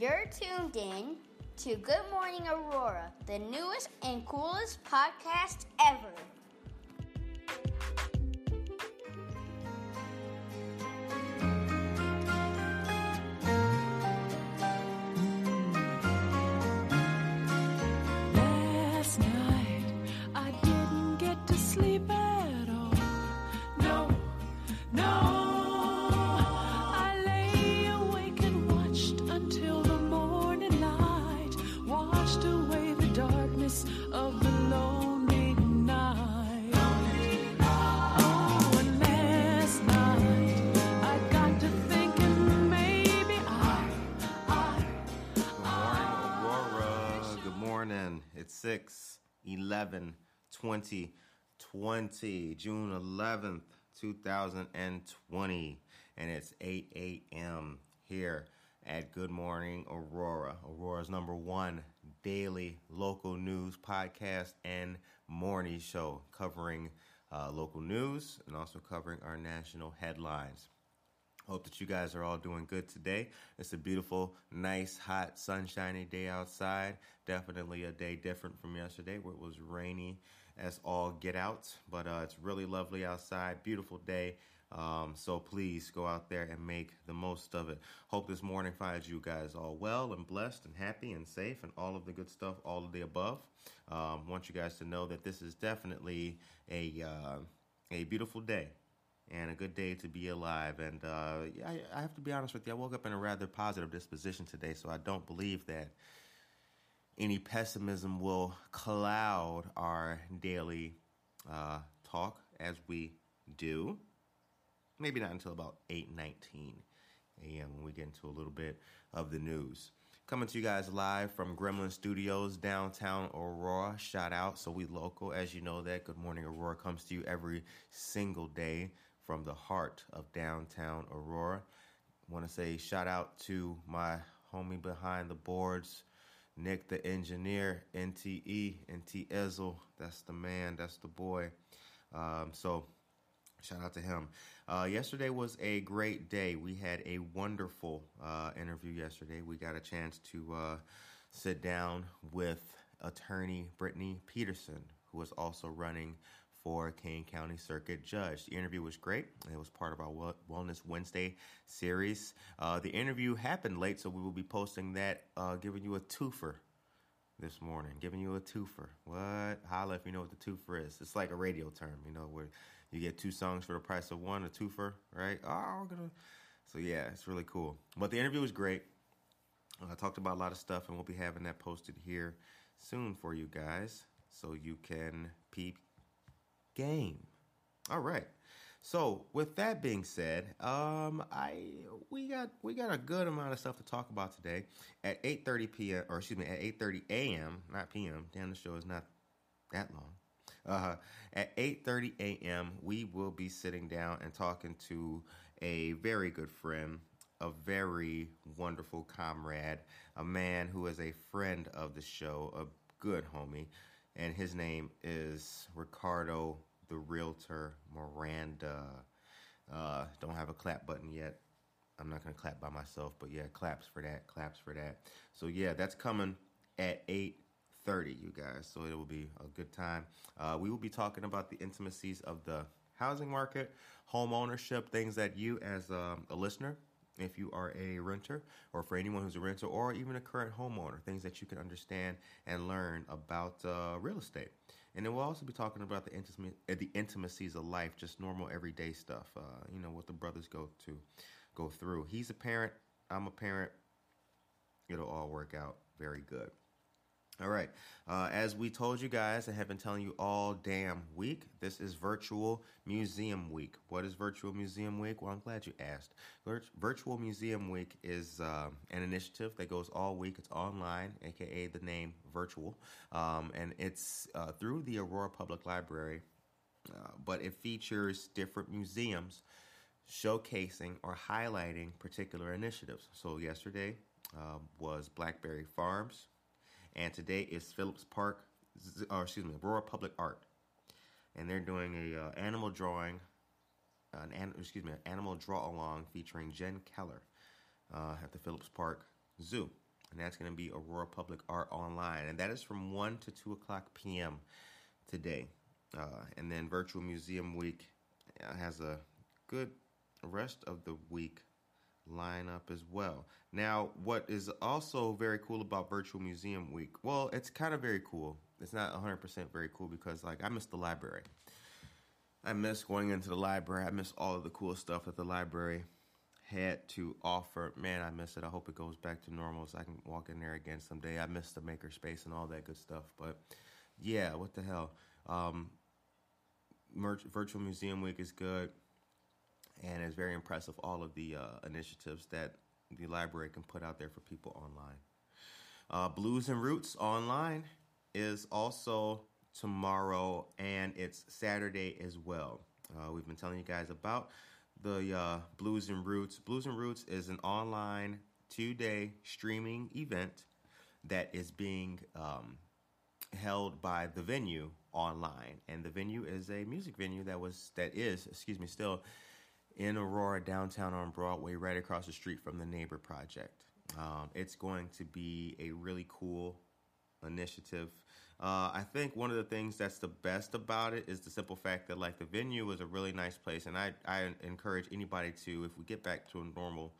You're tuned in to Good Morning Aurora, the newest and coolest podcast ever. 6 11 2020, June 11th, 2020. And it's 8 a.m. here at Good Morning Aurora. Aurora's number one daily local news podcast and morning show covering uh, local news and also covering our national headlines. Hope that you guys are all doing good today. It's a beautiful, nice, hot, sunshiny day outside. Definitely a day different from yesterday where it was rainy as all get out. But uh, it's really lovely outside. Beautiful day. Um, so please go out there and make the most of it. Hope this morning finds you guys all well and blessed and happy and safe and all of the good stuff, all of the above. Um, want you guys to know that this is definitely a uh, a beautiful day and a good day to be alive. And uh, yeah, I, I have to be honest with you, I woke up in a rather positive disposition today, so I don't believe that any pessimism will cloud our daily uh, talk as we do. Maybe not until about 8:19 a.m. when we get into a little bit of the news. Coming to you guys live from Gremlin Studios, downtown Aurora. Shout out, so we local. As you know that, Good Morning Aurora comes to you every single day from the heart of downtown Aurora. Want to say shout out to my homie behind the boards, Nick the engineer, NTE, NT Ezel. That's the man, that's the boy. Um, so shout out to him. Uh, yesterday was a great day. We had a wonderful uh, interview yesterday. We got a chance to uh, sit down with attorney Brittany Peterson, who is also running for Kane County Circuit Judge. The interview was great. It was part of our Wellness Wednesday series. Uh, the interview happened late, so we will be posting that, uh, giving you a twofer this morning, giving you a twofer. What? Holla if you know what the twofer is. It's like a radio term, you know, where you get two songs for the price of one, a twofer, right? Oh, we're gonna. So yeah, it's really cool. But the interview was great. I talked about a lot of stuff, and we'll be having that posted here soon for you guys, so you can peep game. All right. So with that being said, um, I we got we got a good amount of stuff to talk about today at 8:30 p.m. or excuse me at 8:30 a.m. not p.m. Damn, the show is not that long. Uh, at 8:30 a.m. we will be sitting down and talking to a very good friend, a very wonderful comrade, a man who is a friend of the show, a good homie, and his name is Ricardo the Realtor Miranda. Uh, don't have a clap button yet. I'm not gonna clap by myself, but yeah, claps for that, claps for that. So yeah, that's coming at 8:30, you guys. So it will be a good time. Uh, we will be talking about the intimacies of the housing market, home ownership, things that you as um, a listener if you are a renter or for anyone who's a renter or even a current homeowner, things that you can understand and learn about uh, real estate. And then we'll also be talking about the, intima- uh, the intimacies of life, just normal everyday stuff. Uh, you know what the brothers go to go through. He's a parent. I'm a parent. It'll all work out very good. All right. Uh, as we told you guys, I have been telling you all damn week, this is Virtual Museum Week. What is Virtual Museum Week? Well, I'm glad you asked. Virtual Museum Week is um, an initiative that goes all week. It's online, aka the name Virtual, um, and it's uh, through the Aurora Public Library, uh, but it features different museums showcasing or highlighting particular initiatives. So, yesterday uh, was Blackberry Farms and today is Phillips Park, or excuse me, Aurora Public Art, and they're doing a uh, animal drawing, an, an excuse me, an animal draw along featuring Jen Keller uh, at the Phillips Park Zoo. and that's going to be Aurora Public Art Online, and that is from 1 to 2 o'clock p.m. today. Uh, and then Virtual Museum Week uh, has a good rest of the week lineup as well. Now, what is also very cool about Virtual Museum Week? Well, it's kind of very cool. It's not 100% very cool because, like, I miss the library. I miss going into the library. I miss all of the cool stuff that the library had to offer. Man, I miss it. I hope it goes back to normal so I can walk in there again someday. I miss the maker space and all that good stuff. But yeah, what the hell? Um, Virtual Museum Week is good and it's very impressive all of the uh, initiatives that the library can put out there for people online. Uh, Blues and Roots online is also tomorrow and it's Saturday as well. Uh, we've been telling you guys about the uh, Blues and Roots. Blues and Roots is an online two day streaming event that is being um, held by the venue online and the venue is a music venue that was that is excuse me still in Aurora downtown on Broadway right across the street from the Neighbor Project. Um, it's going to be a really cool initiative. Uh, I think one of the things that's the best about it is the simple fact that like the venue is a really nice place, and I I encourage anybody to if we get back to a normal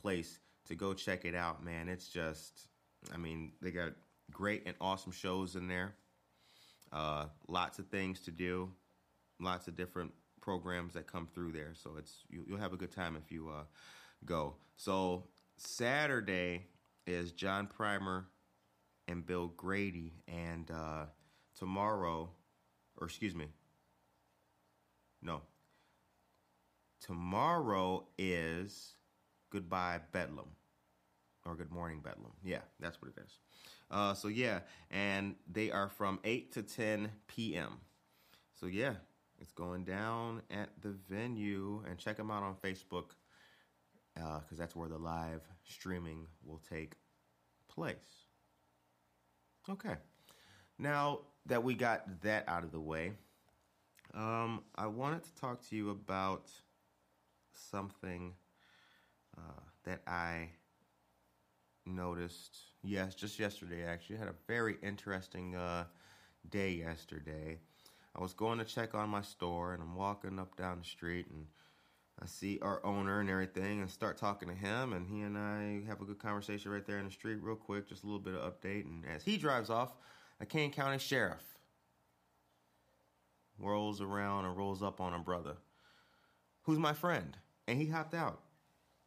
place to go check it out. Man, it's just I mean they got great and awesome shows in there. Uh, lots of things to do, lots of different programs that come through there. So it's you, will have a good time if you uh, go. So Saturday is John Primer and Bill Grady, and uh, tomorrow, or excuse me, no, tomorrow is Goodbye Bedlam or Good Morning Bedlam. Yeah, that's what it is. Uh, so yeah, and they are from eight to ten p.m. So yeah, it's going down at the venue, and check them out on Facebook because uh, that's where the live streaming will take place. Okay, now that we got that out of the way, um, I wanted to talk to you about something uh, that I noticed. Yes, just yesterday. Actually, I had a very interesting uh, day yesterday. I was going to check on my store and I'm walking up down the street and I see our owner and everything and start talking to him and he and I have a good conversation right there in the street real quick, just a little bit of update. And as he drives off, a Kane County sheriff rolls around and rolls up on a brother who's my friend and he hopped out.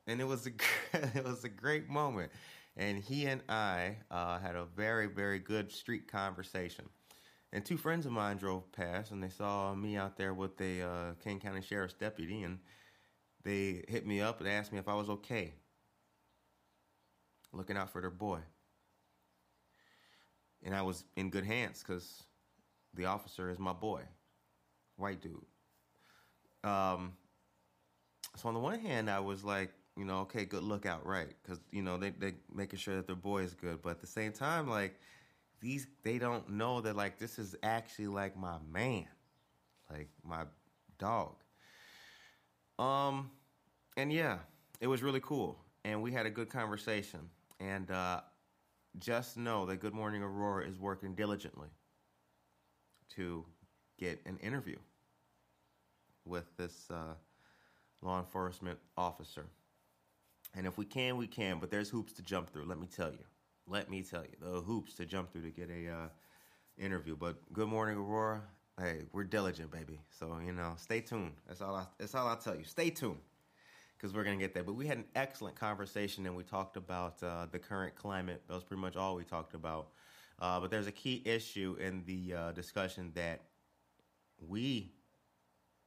And it was a it was a great moment. And he and I uh, had a very, very good street conversation. And two friends of mine drove past and they saw me out there with the uh, Kane County Sheriff's deputy and they hit me up and asked me if I was okay. Looking out for their boy. And I was in good hands because the officer is my boy, white dude. Um, so on the one hand, I was like, you know, okay, good lookout, right? Because you know they they making sure that their boy is good, but at the same time, like these they don't know that like this is actually like my man, like my dog. Um, and yeah, it was really cool, and we had a good conversation. And uh, just know that Good Morning Aurora is working diligently to get an interview with this uh, law enforcement officer. And if we can, we can, but there's hoops to jump through, let me tell you let me tell you, the hoops to jump through to get a uh, interview. But good morning, Aurora. Hey, we're diligent, baby. So you know, stay tuned. That's all. I, that's all I'll tell you. Stay tuned, because we're gonna get there. But we had an excellent conversation, and we talked about uh, the current climate. That was pretty much all we talked about. Uh, but there's a key issue in the uh, discussion that we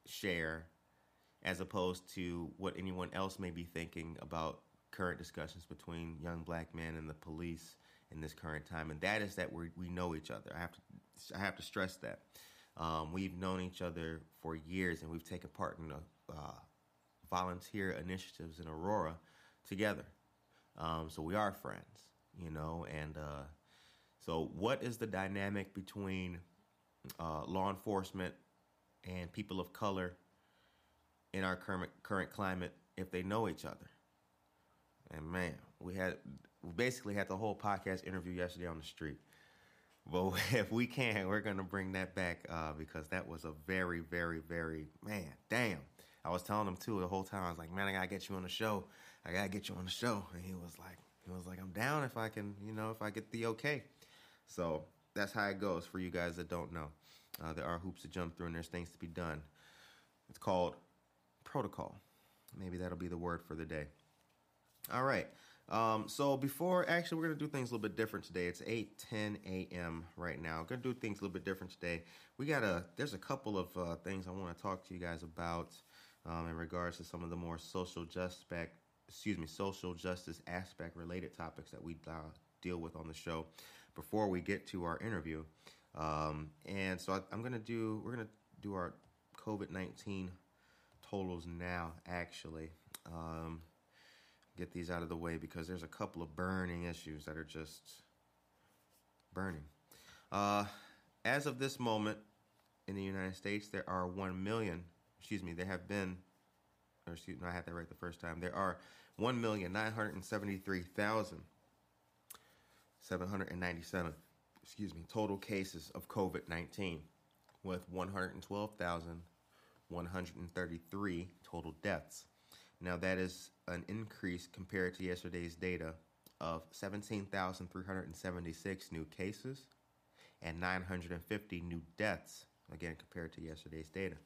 share, as opposed to what anyone else may be thinking about current discussions between young black men and the police in this current time, and that is that we we know each other. I have to I have to stress that um, we've known each other for years, and we've taken part in uh, volunteer initiatives in Aurora together. Um, so we are friends, you know. And uh, so, what is the dynamic between uh, law enforcement and people of color in our current current climate if they know each other? And man, we had we basically had the whole podcast interview yesterday on the street. But if we can, we're to bring that back uh, because that was a very, very, very, man, damn. I was telling him too the whole time. I was like, man, I got to get you on the show. I got to get you on the show. And he was like, he was like, I'm down if I can, you know, if I get the okay. So that's how it goes for you guys that don't know. Uh, there are hoops to jump through and there's things to be done. It's called protocol. Maybe that'll be the word for the day. All right. Um, so before, actually, we're gonna do things a little bit different today. It's eight ten a.m. right now. We're gonna do things a little bit different today. We got a. There's a couple of uh, things I want to talk to you guys about um, in regards to some of the more social justice, excuse me, social justice aspect related topics that we uh, deal with on the show. Before we get to our interview, um, and so I, I'm gonna do. We're gonna do our COVID nineteen totals now. Actually. Um, get these out of the way because there's a couple of burning issues that are just burning. Uh, as of this moment in the United States, there are 1 million, excuse me, there have been, or excuse me, I had that right the first time. There are 1,973,797, excuse me, total cases of COVID 19, with 112,133 total deaths. Now, that is an increase compared to yesterday's data of 17,376 new cases and 950 new deaths, again, compared to yesterday's data.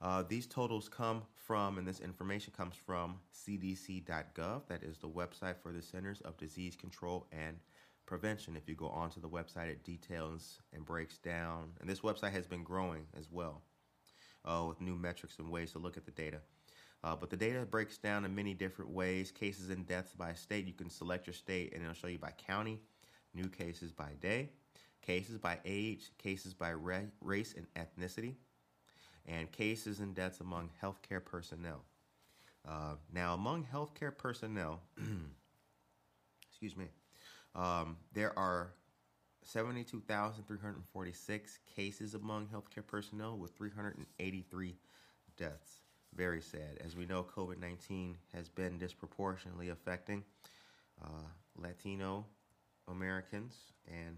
Uh, these totals come from, and this information comes from cdc.gov. That is the website for the Centers of Disease Control and Prevention. If you go onto the website, it details and breaks down. And this website has been growing as well uh, with new metrics and ways to look at the data. Uh, but the data breaks down in many different ways. Cases and deaths by state. You can select your state and it'll show you by county, new cases by day, cases by age, cases by ra- race and ethnicity, and cases and deaths among healthcare personnel. Uh, now, among healthcare personnel, excuse me, um, there are 72,346 cases among healthcare personnel with 383 deaths very sad. As we know, COVID 19 has been disproportionately affecting uh, Latino Americans and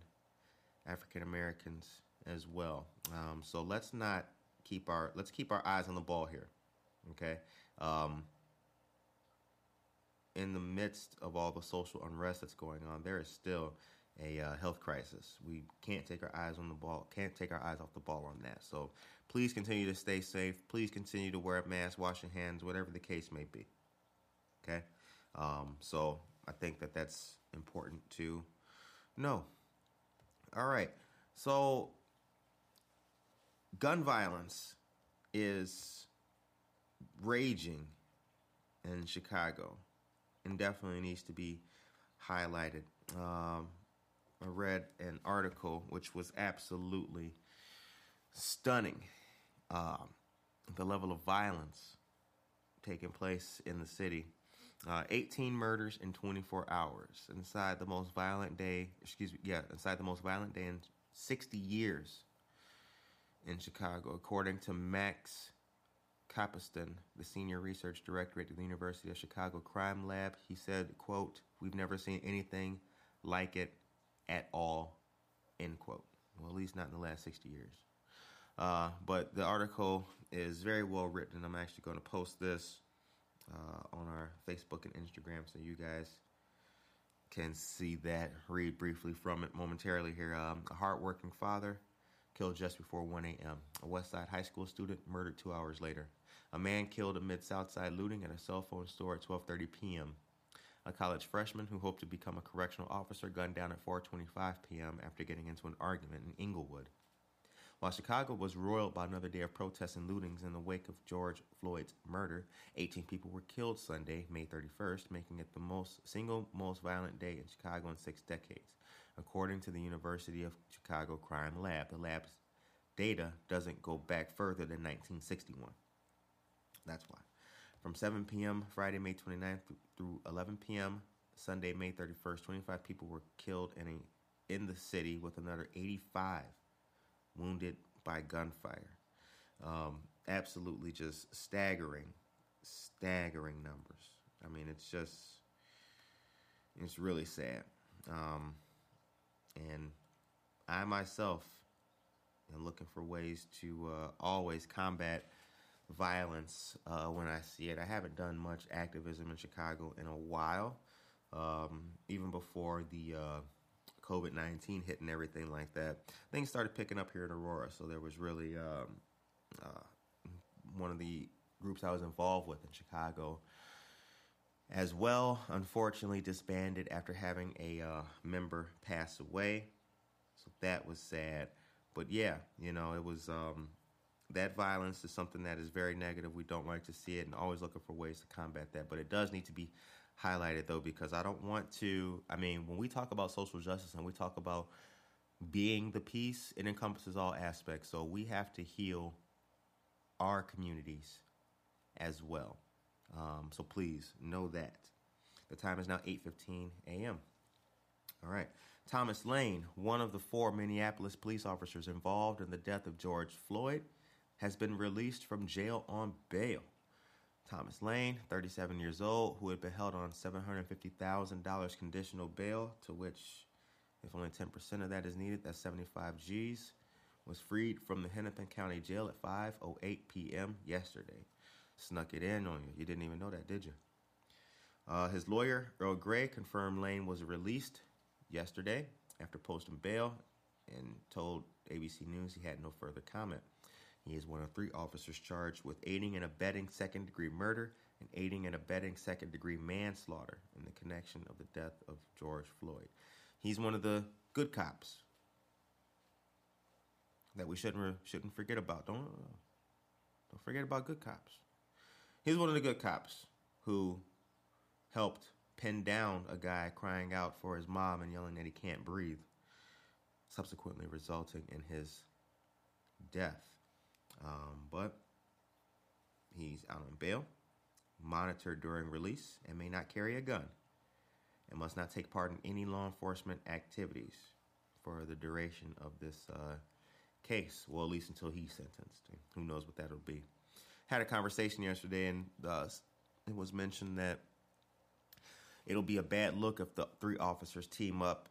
African Americans as well. Um, so let's not keep our let's keep our eyes on the ball here. Okay. Um, in the midst of all the social unrest that's going on, there is still a uh, health crisis. We can't take our eyes on the ball. Can't take our eyes off the ball on that. So Please continue to stay safe. Please continue to wear a mask, wash your hands, whatever the case may be. Okay? Um, so I think that that's important to know. All right. So gun violence is raging in Chicago and definitely needs to be highlighted. Um, I read an article which was absolutely stunning um, the level of violence taking place in the city. Uh, 18 murders in 24 hours inside the most violent day. Excuse me, yeah, inside the most violent day in 60 years in Chicago, according to Max Kapustin, the senior research director at the University of Chicago Crime Lab. He said, "quote We've never seen anything like it at all." End quote. Well, at least not in the last 60 years. Uh, but the article is very well written. I'm actually going to post this uh, on our Facebook and Instagram so you guys can see that. Read briefly from it momentarily here. Um, a hardworking father killed just before 1 a.m. A West Side High School student murdered two hours later. A man killed amid Southside looting at a cell phone store at 12:30 p.m. A college freshman who hoped to become a correctional officer gunned down at 4:25 p.m. after getting into an argument in Englewood. While Chicago was roiled by another day of protests and lootings in the wake of George Floyd's murder, 18 people were killed Sunday, May 31st, making it the most single most violent day in Chicago in six decades. According to the University of Chicago Crime Lab, the lab's data doesn't go back further than 1961. That's why. From 7 p.m. Friday, May 29th through 11 p.m. Sunday, May 31st, 25 people were killed in a, in the city with another 85 wounded by gunfire. Um, absolutely just staggering, staggering numbers. I mean, it's just, It's really sad. Um, and I myself am looking for ways to uh, always combat violence uh, when I see it. I haven't done much activism in Chicago in a while, um, even before the uh, COVID 19 hit and everything like that. Things started picking up here in Aurora, so there was really um, uh, one of the groups I was involved with in Chicago as well, unfortunately disbanded after having a uh, member pass away. So that was sad. But yeah, you know, it was um, that violence is something that is very negative. We don't like to see it and always looking for ways to combat that. But it does need to be highlighted though, because I don't want to. I mean, when we talk about social justice and we talk about being the peace, it encompasses all aspects. So we have to heal our communities as well. Um, so please know that. The time is now 8:15 a.m. All right. Thomas Lane, one of the four Minneapolis police officers involved in the death of George Floyd, has been released from jail on bail. Thomas Lane, 37 years old, who had been held on $750,000 conditional bail, to which, if only 10% of that is needed, that's 75 G's, was freed from the Hennepin County Jail at 5:08 p.m. yesterday. Snuck it in on you. You didn't even know that, did you? Uh, his lawyer, Earl Gray, confirmed Lane was released yesterday after posting bail and told ABC News he had no further comment. He is one of three officers charged with aiding and abetting second degree murder and aiding and abetting second degree manslaughter in the connection of the death of George Floyd. He's one of the good cops that we shouldn't shouldn't forget about. Don't don't forget about good cops. He's one of the good cops who helped pin down a guy crying out for his mom and yelling that he can't breathe, subsequently resulting in his death. Um, but he's out on bail, monitored during release, and may not carry a gun, and must not take part in any law enforcement activities for the duration of this uh, case. Well, at least until he's sentenced. Who knows what that'll be had a conversation yesterday, and uh, it was mentioned that it'll be a bad look if the three officers team up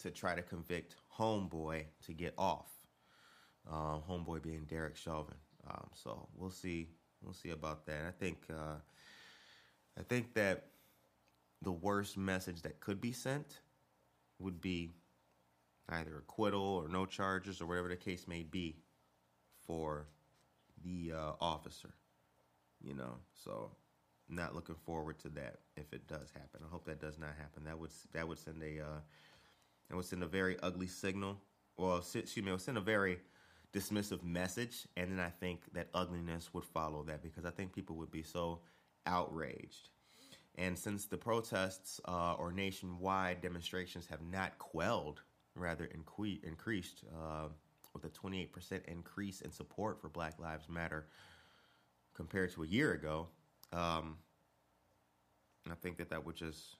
to try to convict Homeboy to get off. Um, homeboy being Derek Chauvin. Um, so we'll see. We'll see about that. I think. Uh, I think that the worst message that could be sent would be either acquittal or no charges or whatever the case may be for the uh, officer. You know, so not looking forward to that if it does happen. I hope that does not happen. That would that would send a uh, that would send a very ugly signal. Well, excuse me, it would send a very dismissive message, and then I think that ugliness would follow that because I think people would be so outraged. And since the protests uh, or nationwide demonstrations have not quelled, rather inque- increased, uh, with a 28% increase in support for Black Lives Matter compared to a year ago, um, I think that that would just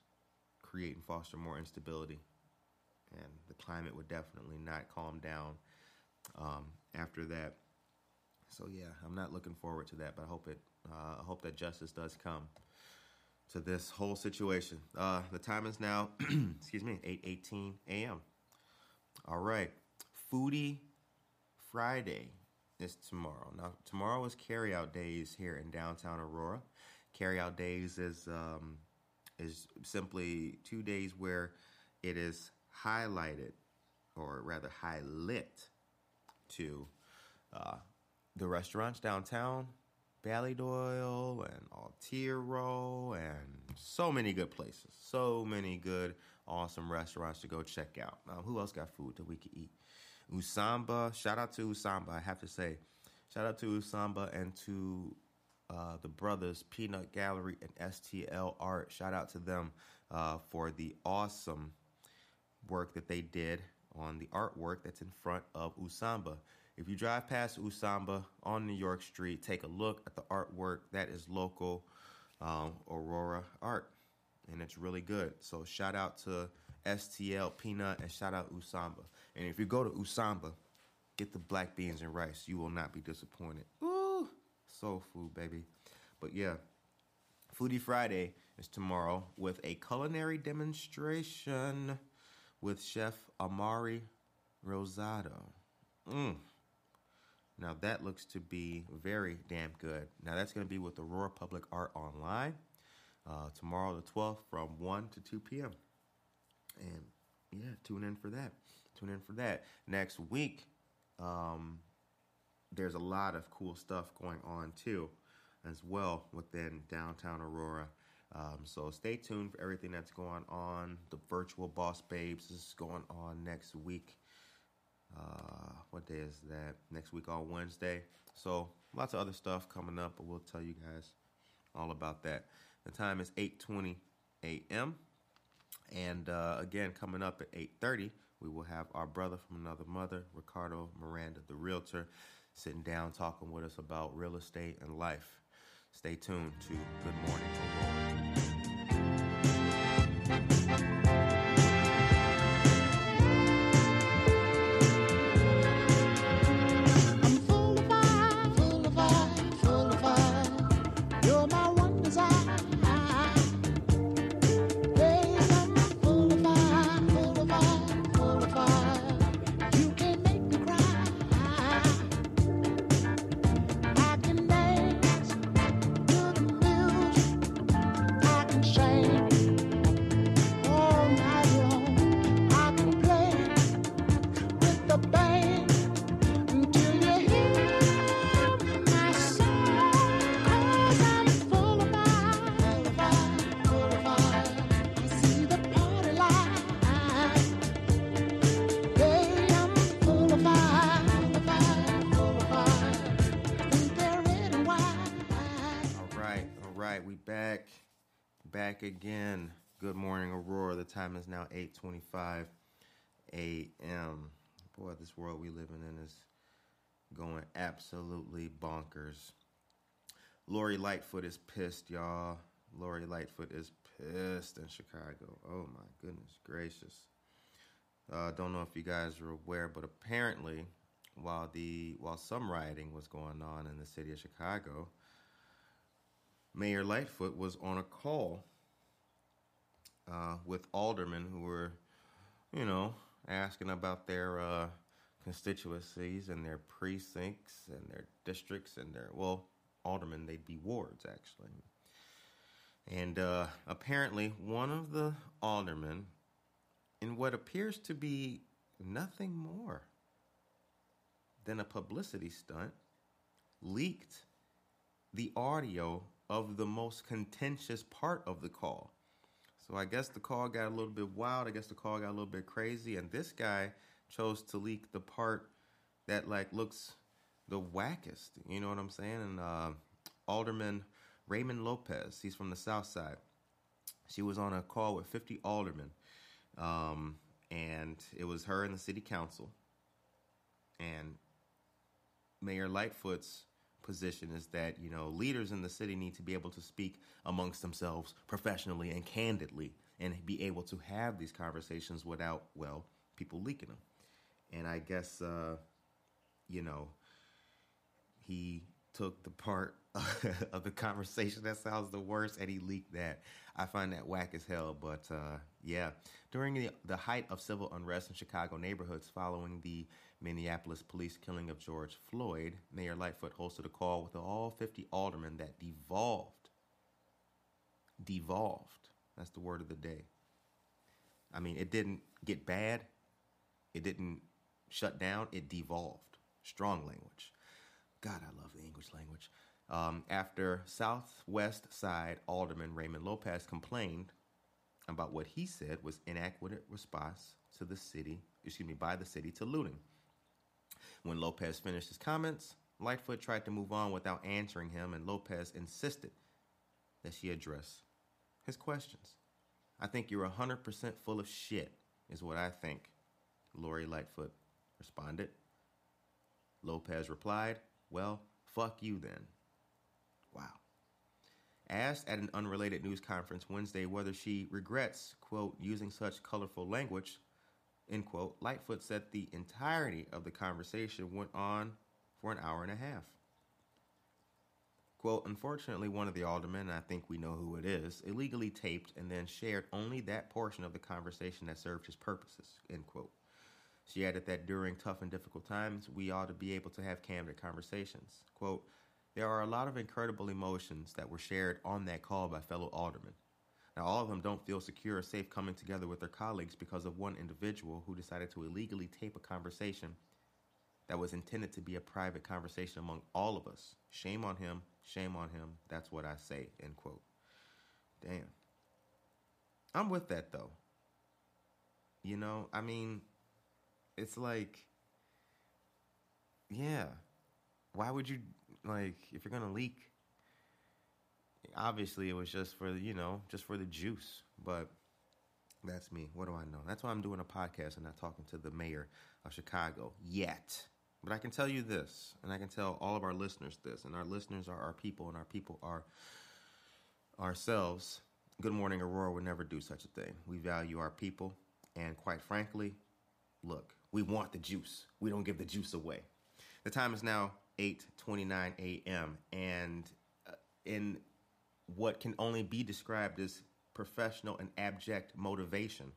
create and foster more instability. And the climate would definitely not calm down um, after that. So yeah, I'm not looking forward to that, but I hope it. Uh, I hope that justice does come to this whole situation. Uh, the time is now, excuse me, 8:18 a.m. All right, foodie Friday is tomorrow. Now, tomorrow is carryout days here in downtown Aurora. Carryout days is um, is simply two days where it is highlighted, or rather highlit, to uh, the restaurants downtown, Ballydoyle and Altiero, and so many good places. So many good, awesome restaurants to go check out. Who else got food that we could eat? Usamba, shout out to Usamba, I have to say. Shout out to Usamba and to uh, the brothers Peanut Gallery and STL Art. Shout out to them uh, for the awesome work that they did on the artwork that's in front of Usamba. If you drive past Usamba on New York Street, take a look at the artwork. That is local um, Aurora art, and it's really good. So shout out to STL Peanut and shout out Usamba. And if you go to Usamba, get the black beans and rice. You will not be disappointed. Ooh, soul food, baby. But yeah, Foodie Friday is tomorrow with a culinary demonstration with Chef Amari Rosado. Mm. Now that looks to be very damn good. Now that's going to be with Aurora Public Art Online uh, tomorrow, the 12th, from 1 to 2 p.m. And yeah, tune in for that. Tune in for that. Next week, um, there's a lot of cool stuff going on too, as well within downtown Aurora. Um, so stay tuned for everything that's going on. The virtual Boss Babes is going on next week. Uh, what day is that? Next week on Wednesday. So lots of other stuff coming up, but we'll tell you guys all about that. The time is 8:20 a.m. And uh, again, coming up at 8:30, we will have our brother from another mother, Ricardo Miranda, the realtor, sitting down talking with us about real estate and life. Stay tuned to Good Morning time is now 8:25 a.m. Boy, this world we living in is going absolutely bonkers. Lori Lightfoot is pissed, y'all. Lori Lightfoot is pissed in Chicago. Oh my goodness gracious. Uh, don't know if you guys are aware, but apparently, while the while some rioting was going on in the city of Chicago, Mayor Lightfoot was on a call uh, with aldermen who were, you know, asking about their uh, constituencies and their precincts and their districts and their, well, aldermen, they'd be wards actually. And uh, apparently, one of the aldermen, in what appears to be nothing more than a publicity stunt, leaked the audio of the most contentious part of the call. So I guess the call got a little bit wild. I guess the call got a little bit crazy, and this guy chose to leak the part that like looks the wackest. You know what I'm saying? And uh, Alderman Raymond Lopez, he's from the South Side. She was on a call with 50 aldermen, um, and it was her and the city council. And Mayor Lightfoot's position is that you know leaders in the city need to be able to speak amongst themselves professionally and candidly and be able to have these conversations without well people leaking them. And i guess uh you know he took the part of the conversation that sounds the worst and he leaked that i find that whack as hell but uh yeah during the, the height of civil unrest in chicago neighborhoods following the Minneapolis police killing of George Floyd, Mayor Lightfoot hosted a call with all 50 aldermen that devolved. Devolved. That's the word of the day. I mean, it didn't get bad, it didn't shut down, it devolved. Strong language. God, I love the English language. Um, after Southwest Side Alderman Raymond Lopez complained about what he said was inadequate response to the city, excuse me, by the city to looting. When Lopez finished his comments, Lightfoot tried to move on without answering him, and Lopez insisted that she address his questions. I think you're 100% full of shit, is what I think, Lori Lightfoot responded. Lopez replied, Well, fuck you then. Wow. Asked at an unrelated news conference Wednesday whether she regrets, quote, using such colorful language, end quote, Lightfoot said the entirety of the conversation went on for an hour and a half. Quote, unfortunately, one of the aldermen, and I think we know who it is, illegally taped and then shared only that portion of the conversation that served his purposes, end quote. She added that during tough and difficult times, we ought to be able to have candid conversations. Quote, there are a lot of incredible emotions that were shared on that call by fellow aldermen. Now, all of them don't feel secure or safe coming together with their colleagues because of one individual who decided to illegally tape a conversation that was intended to be a private conversation among all of us. Shame on him, shame on him. That's what I say, end quote. Damn. I'm with that though. You know, I mean, it's like, yeah, why would you, like, if you're gonna leak, obviously it was just for, you know, just for the juice, but that's me. What do I know? That's why I'm doing a podcast and not talking to the mayor of Chicago yet. But I can tell you this, and I can tell all of our listeners this, and our listeners are our people, and our people are ourselves. Good Morning Aurora would never do such a thing. We value our people, and quite frankly, look, we want the juice. We don't give the juice away. The time is now 8:29 a.m. and uh, in what can only be described as professional and abject motivation,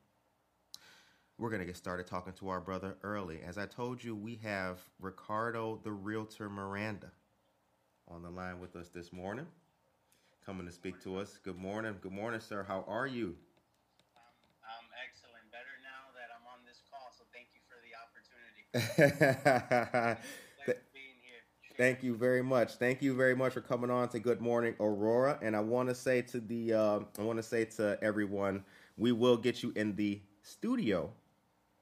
we're going to get started talking to our brother early. As I told you, we have Ricardo the Realtor Miranda on the line with us this morning, coming to speak to us. Good morning. Good morning, sir. How are you? I'm excellent. Better now that I'm on this call, so thank you for the opportunity. Pleasure being here. Thank you very much. Thank you very much for coming on to Good Morning Aurora. And I want to say to the, uh, I want to say to everyone, we will get you in the studio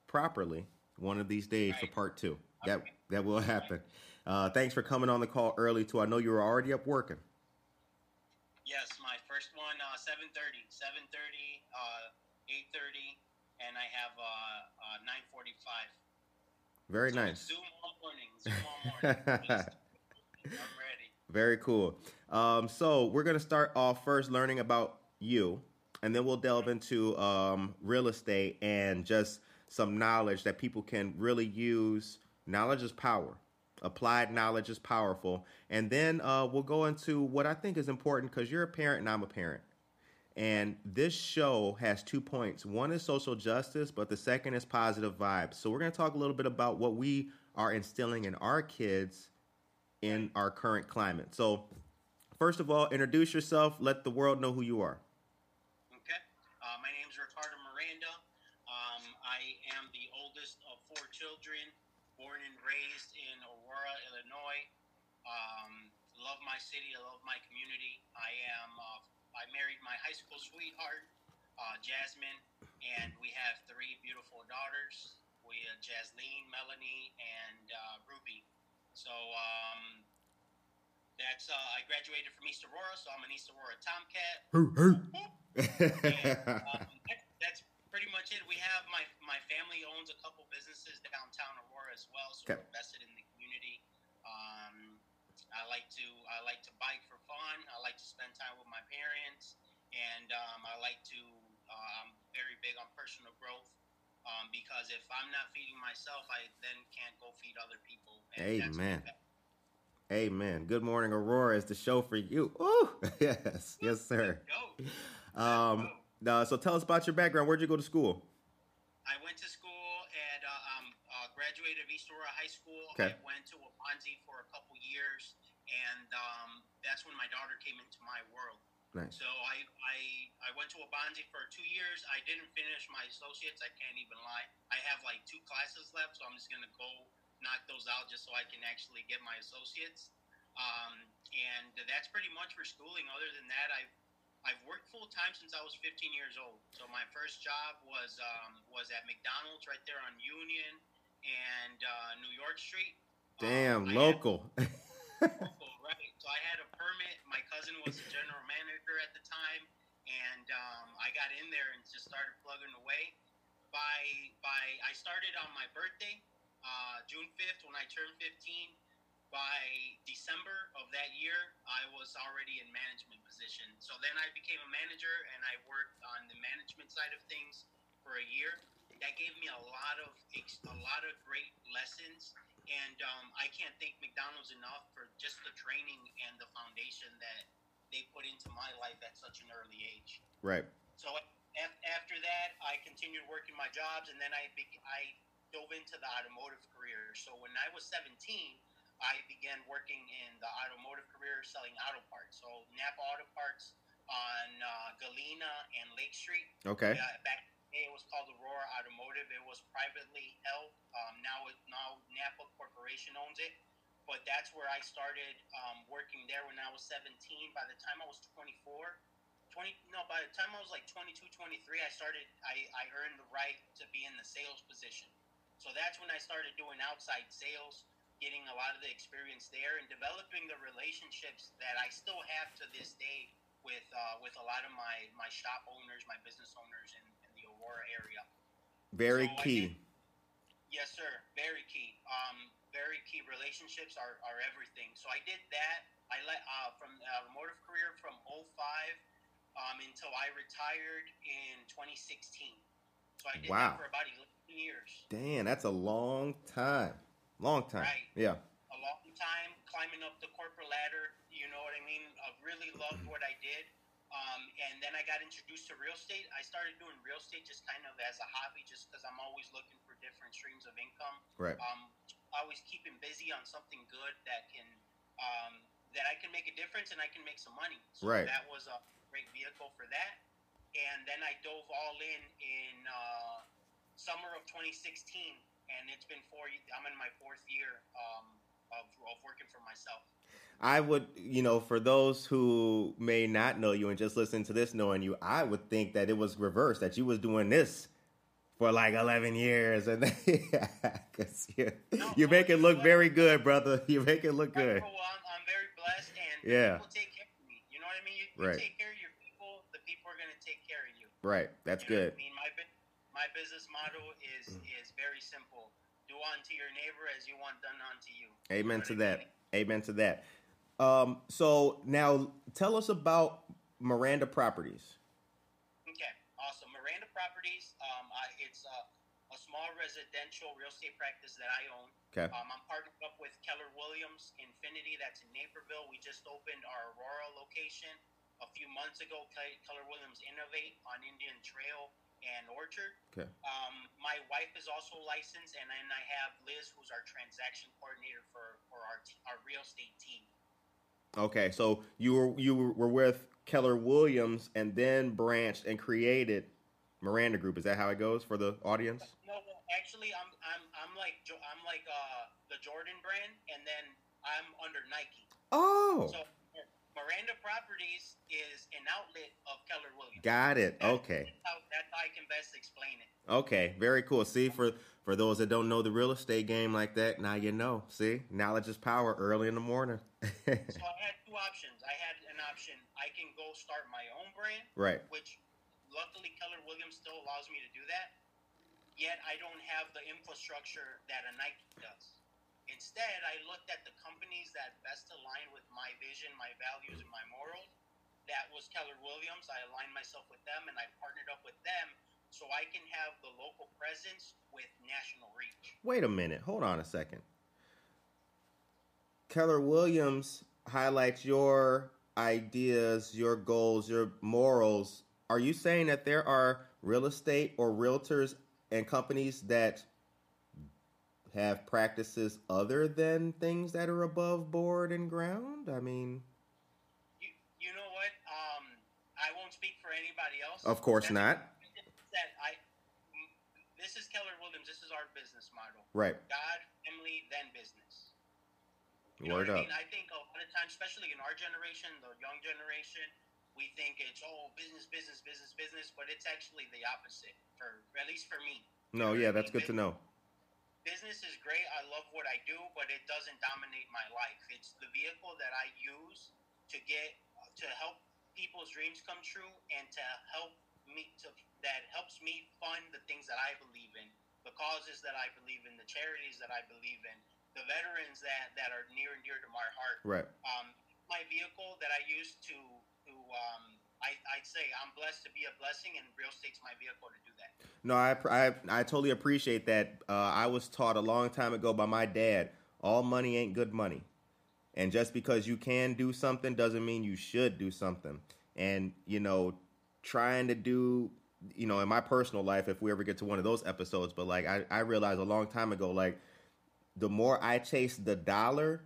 properly one of these days for part two. That that will happen. Uh, thanks for coming on the call early too. I know you were already up working. Yes, my first one, uh, 7.30. 7.30, uh, 8.30, and I have uh, uh, 9.45. Very So nice. Zoom all morning. Zoom all morning. I'm ready. Very cool. Um, so we're gonna start off first learning about you, and then we'll delve into um, real estate and just some knowledge that people can really use. Knowledge is power. Applied knowledge is powerful, and then uh, we'll go into what I think is important because you're a parent and I'm a parent. And this show has two points. One is social justice, but the second is positive vibes. So we're going to talk a little bit about what we are instilling in our kids in our current climate. So, first of all, introduce yourself. Let the world know who you are. Okay. Uh, my name is Ricardo Miranda. Um, I am the oldest of four children, born and raised in Aurora, Illinois. Um, love my city. I love my community. I am. Uh, I married my high school sweetheart, uh, Jasmine, and we have three beautiful daughters. We have Jasleen, Melanie, and uh, Ruby. So um, that's. Uh, I graduated from East Aurora, so I'm an East Aurora Tomcat. And, um, that's pretty much it. We have my my family owns a couple businesses downtown Aurora as well, so Okay. we're invested in the I like to I like to bike for fun. I like to spend time with my parents, and um, I like to. Uh, I'm very big on personal growth. Um, because if I'm not feeding myself, I then can't go feed other people. Amen. Amen. Good morning, Aurora is the show for you. Ooh, yes, yes, sir. Um, uh, so tell us about your background. Where'd you go to school? I went to school and uh, um, uh, graduated of East Aurora High School. Okay. I went to Waubonsee for a couple years, and um, that's when my daughter came into my world. Nice. So I, I I went to Waubonsee for two years. I didn't finish my associates. I can't even lie. I have like two classes left, so I'm just gonna go knock those out just so I can actually get my associates. Um, and that's pretty much for schooling. Other than that, I've I've worked full time since I was 15 years old. So my first job was um, was at McDonald's right there on Union and uh, New York Street. Damn, Um, I had- local. local, right? So I had a permit. My cousin was the general manager at the time, and um, I got in there and just started plugging away. By by, I started on my birthday, uh, June 5th, when I turned 15. By December of that year, I was already in management position. So then I became a manager, and I worked on the management side of things for a year. That gave me a lot of a lot of great lessons. And um, I can't thank McDonald's enough for just the training and the foundation that they put into my life at such an early age. Right. So af- after that, I continued working my jobs, and then I I dove into the automotive career. So when I was 17, I began working in the automotive career, selling auto parts. So Napa Auto Parts on uh, Galena and Lake Street. Okay. Yeah, back in the day, it was called Aurora Automotive. It was privately held. Um, now, it, now Napa Corporation owns it. But that's where I started um, working there when I was 17. By the time I was 24, 20 no, by the time I was like 22, 23, I started. I, I earned the right to be in the sales position. So that's when I started doing outside sales, getting a lot of the experience there, and developing the relationships that I still have to this day with uh, with a lot of my my shop owners, my business owners in, area. Very So key. Yes, sir. Very key. Um, very key. Relationships are, are everything. So I did that. I let uh, from the automotive career from 05 um, until I retired in 2016. So I did Wow. that for about 11 years. Damn, that's a long time. Long time. Right. Yeah. a long time climbing up the corporate ladder. You know what I mean? I really loved what I did. Um, and then I got introduced to real estate. I started doing real estate just kind of as a hobby, just because I'm always looking for different streams of income. Right. Um, always keeping busy on something good that can um, that I can make a difference and I can make some money. So Right. that was a great vehicle for that. And then I dove all in in uh, summer of 2016, and it's been four. I'm in my fourth year um, of, of working for myself. I would, you know, for those who may not know you and just listen to this knowing you, I would think that it was reversed, that you was doing this for like 11 years. And because you, No, you make it well, look very good, brother. You make it look good. Well, I'm, I'm very blessed, and Yeah. people take care of me. You know what I mean? You, you Right. take care of your people, the people are going to take care of you. Right. That's You good. I mean, my my business model is mm. is very simple: do unto your neighbor as you want done unto you. Amen to that. Amen to that. Um, so now tell us about Miranda Properties. Okay, awesome. Miranda Properties. Um, I, it's a, a small residential real estate practice that I own. Okay. Um, I'm partnered up with Keller Williams Infinity. That's in Naperville. We just opened our Aurora location a few months ago. Keller Williams Innovate on Indian Trail and Orchard. Okay. Um, my wife is also licensed, and then I have Liz, who's our transaction coordinator for, for our t- our real estate team. Okay, so you were you were with Keller Williams and then branched and created Miranda Group. Is that how it goes for the audience? No, actually, I'm I'm I'm like I'm like uh the Jordan brand, and then I'm under Nike. Oh, So Miranda Properties is an outlet of Keller Williams. got it. That's- Okay, That's how, that's how I can best explain it. okay, very cool. See, for for those that don't know the real estate game like that, now you know. See, knowledge is power. Early in the morning. So I had two options. I had an option. I can go start my own brand, right. which luckily Keller Williams still allows me to do that. Yet I don't have the infrastructure that a Nike does. Instead, I looked at the companies that best aligned with my vision, my values, and my morals. That was Keller Williams. I aligned myself with them and I partnered up with them so I can have the local presence with national reach. Wait a minute. Hold on a second. Keller Williams highlights your ideas, your goals, your morals. Are you saying that there are real estate or realtors and companies that have practices other than things that are above board and ground? I mean, You, you know what? Um, I won't speak for anybody else. Of course That's- not. That I, this is Keller Williams. This is our business model. right. God, family, then business. You know what up. I mean? I think a lot of times, especially in our generation, the young generation, we think it's oh business, business, business, business, but it's actually the opposite. For at least for me, No, yeah, that's good to know. Business is great. I love what I do, but it doesn't dominate my life. It's the vehicle that I use to get to help people's dreams come true and to help me to that helps me fund the things that I believe in, the causes that I believe in, the charities that I believe in, the veterans that that are near and dear to my heart Right. um, my vehicle that I use to to um, I, I'd say I'm blessed to be a blessing, and real estate's my vehicle to do. No, I, I, I totally appreciate that. Uh, I was taught a long time ago by my dad all money ain't good money. And just because you can do something doesn't mean you should do something. And, you know, trying to do, you know, in my personal life, if we ever get to one of those episodes, but like I, I realized a long time ago, like the more I chased the dollar,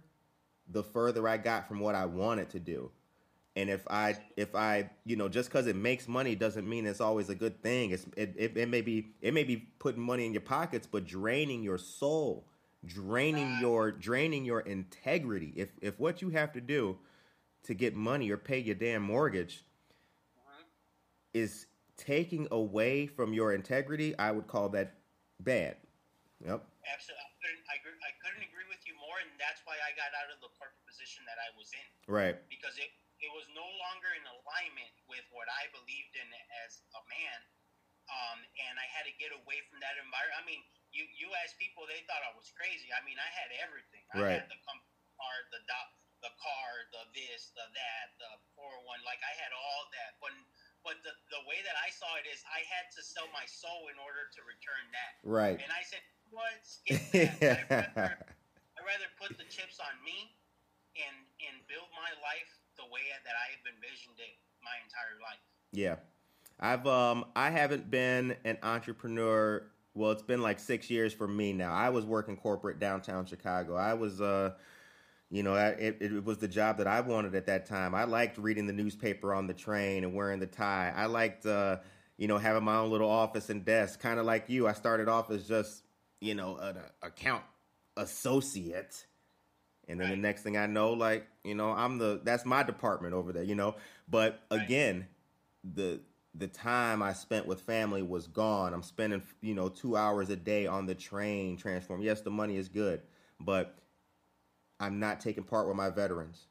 the further I got from what I wanted to do. And if I, if I, you know, just because it makes money doesn't mean it's always a good thing. It's, it, it, it may be, it may be putting money in your pockets, but draining your soul, draining your, draining your integrity. If, if what you have to do to get money or pay your damn mortgage mm-hmm. is taking away from your integrity, I would call that bad. Yep. Absolutely, I couldn't, I, I couldn't agree with you more, and that's why I got out of the corporate position that I was in Right. because it it was no longer in alignment with what I believed in as a man, um, and I had to get away from that environment. I mean, you you ask people, they thought I was crazy. I mean, I had everything. I Right. had the car, the doc, the car, the this, the that, the four hundred one. Like I had all that, but but the the way that I saw it is, I had to sell my soul in order to return that. Right. And I said, what? Skip that. I'd, rather, I'd rather put the chips on me and and build my life the way that I have envisioned it my entire life. Yeah. I've um I haven't been an entrepreneur well it's been like 6 years for me now. I was working corporate downtown Chicago. I was uh you know, it, it was the job that I wanted at that time. I liked reading the newspaper on the train and wearing the tie. I liked uh you know having my own little office and desk, kind of like you. I started off as just, you know, an account associate. And then the next thing I know, like, you know, I'm the that's my department over there, you know. But Right. again, the the time I spent with family was gone. I'm spending, you know, two hours a day on the train transform. Yes, the money is good, but I'm not taking part with my veterans.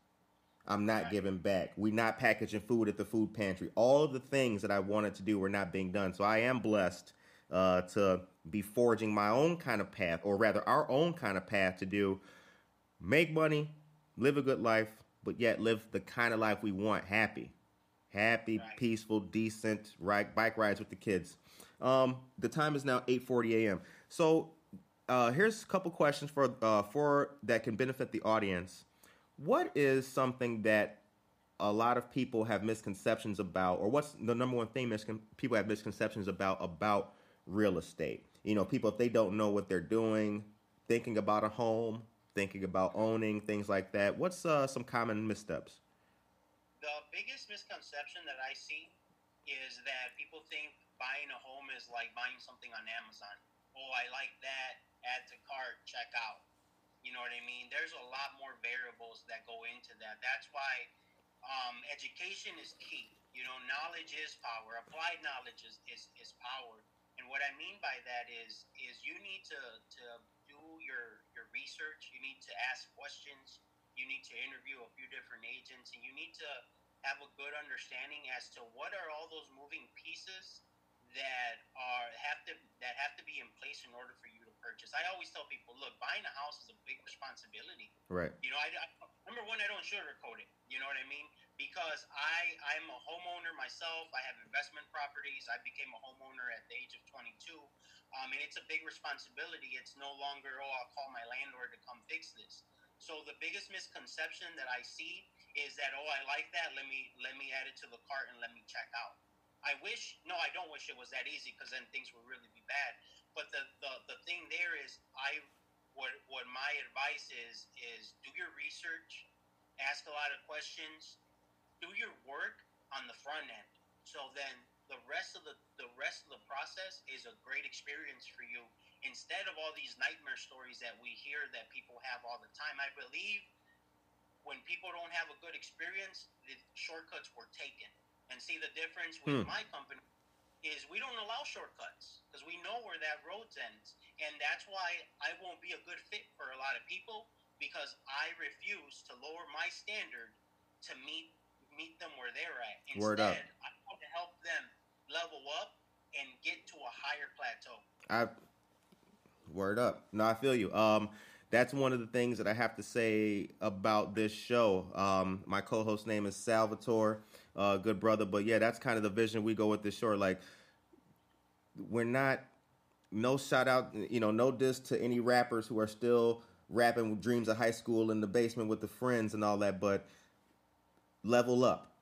I'm not Right. giving back. We're not packaging food at the food pantry. All of the things that I wanted to do were not being done. So I am blessed uh, to be forging my own kind of path, or rather, our own kind of path to do make money, live a good life, but yet live the kind of life we want happy. Happy, Right. peaceful, decent ride, bike rides with the kids. Um, the time is now 8:40 a.m. So uh, here's a couple questions for uh, for that can benefit the audience. What is something that a lot of people have misconceptions about, or what's the number one thing miscon- people have misconceptions about about real estate? You know, people if they don't know what they're doing, thinking about a home, thinking about owning things like that. What's uh, some common missteps? The biggest misconception that I see is that people think buying a home is like buying something on Amazon. Oh, I like that. Add to cart, check out. You know what I mean? There's a lot more variables that go into that. That's why um, education is key. You know, knowledge is power. Applied knowledge is, is, is power. And what I mean by that is is you need to, to your your research. You need to ask questions. You need to interview a few different agents, and you need to have a good understanding as to what are all those moving pieces that are have to that have to be in place in order for you to purchase. I always tell people, look, buying a house is a big responsibility. Right. You know, I, I number one, I don't sugarcoat it. You know what I mean? Because I I'm a homeowner myself. I have investment properties. I became a homeowner at the age of 22, um, and it's a big responsibility. It's no longer oh I'll call my landlord to come fix this. So the biggest misconception that I see is that oh I like that. Let me let me add it to the cart and let me check out. I wish no, I don't wish it was that easy because then things would really be bad. But the, the the thing there is I what what my advice is is do your research, ask a lot of questions, do your work on the front end. So then the rest of the the rest of the process is a great experience for you instead of all these nightmare stories that we hear that people have all the time. I believe when people don't have a good experience, the shortcuts were taken. And see the difference with Hmm. my company is we don't allow shortcuts because we know where that road ends. And that's why I won't be a good fit for a lot of people because I refuse to lower my standard to meet meet them where they're at. Instead, Word up. I want to help them level up and get to a higher plateau. I word up. No, I feel you. Um, that's one of the things that I have to say about this show. Um, my co-host name is Salvatore. uh, good brother. But yeah, that's kind of the vision we go with this show. Like, we're not no shout out, you know, no diss to any rappers who are still rapping dreams of high school in the basement with the friends and all that, but level up.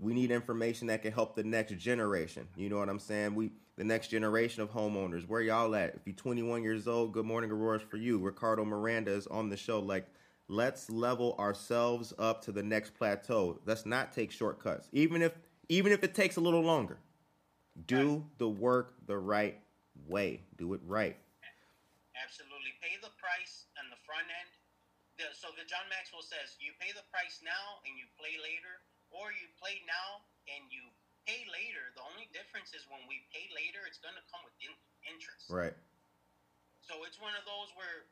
We need information that can help the next generation. You know what I'm saying? We the next generation of homeowners. Where y'all at? If you're 21 years old, good morning, Aurora's for you. Ricardo Miranda is on the show. Like, let's level ourselves up to the next plateau. Let's not take shortcuts, even if even if it takes a little longer. Do the work the right way. Do it right. Absolutely. Pay the price on the front end. The, so the John Maxwell says you pay the price now and you play later, or you play now and you pay later. The only difference is when we pay later, it's going to come with in- interest. Right. So it's one of those where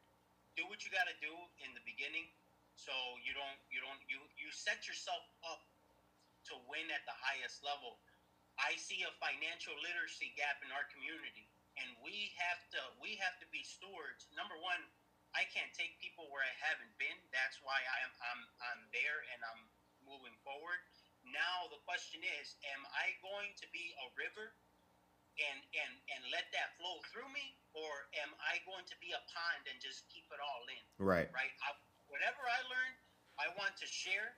do what you got to do in the beginning, so you don't you don't you you set yourself up to win at the highest level. I see a financial literacy gap in our community, and we have to we have to be stewards. Number one, I can't take people where I haven't been. That's why I am I'm I'm there and I'm moving forward. Now the question is, am I going to be a river and and and let that flow through me, or am I going to be a pond and just keep it all in? Right. Right. I, whatever I learn, I want to share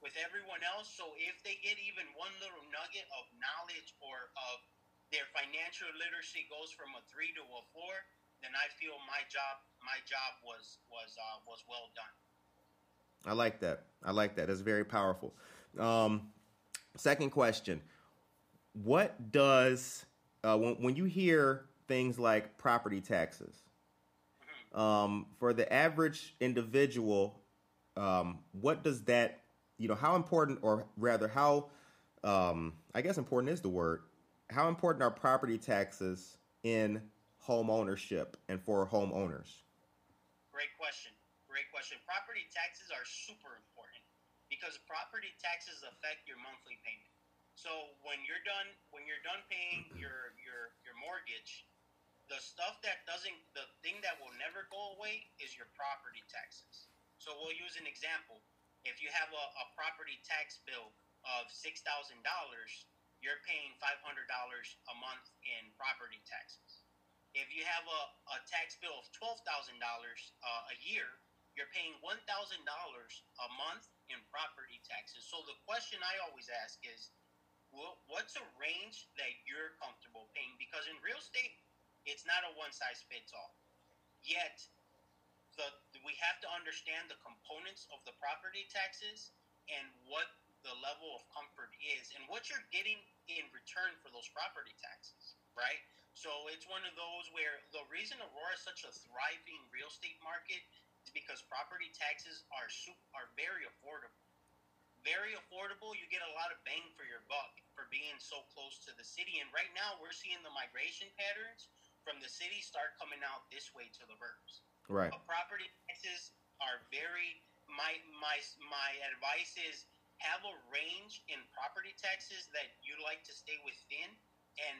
with everyone else. So if they get even one little nugget of knowledge or of their financial literacy goes from a three to a four, then I feel my job my job was was uh, was well done. I like that. I like that. That's very powerful. Um, second question: What does uh, when when you hear things like property taxes um, for the average individual? Um, what does that you know? How important, or rather, how um, I guess important is the word. How important are property taxes in home ownership and for homeowners? Great question. Great question. Property taxes are super important because property taxes affect your monthly payment. So when you're done when you're done paying your your your mortgage, the stuff that doesn't the thing that will never go away is your property taxes. So we'll use an example. If you have a, a property tax bill of six thousand dollars, you're paying five hundred dollars a month in property taxes. If you have a, a tax bill of twelve thousand dollars uh, a year, you're paying one thousand dollars a month in property taxes. So the question I always ask is, well, what's a range that you're comfortable paying? Because in real estate, it's not a one size fits all. Yet, the we have to understand the components of the property taxes and what the level of comfort is and what you're getting in return for those property taxes, right? So it's one of those where the reason Aurora is such a thriving real estate market because property taxes are su- are very affordable. Very affordable. You get a lot of bang for your buck for being so close to the city. And right now, we're seeing the migration patterns from the city start coming out this way to the burbs. Right. Uh, property taxes are very. My my my advice is have a range in property taxes that you like to stay within, and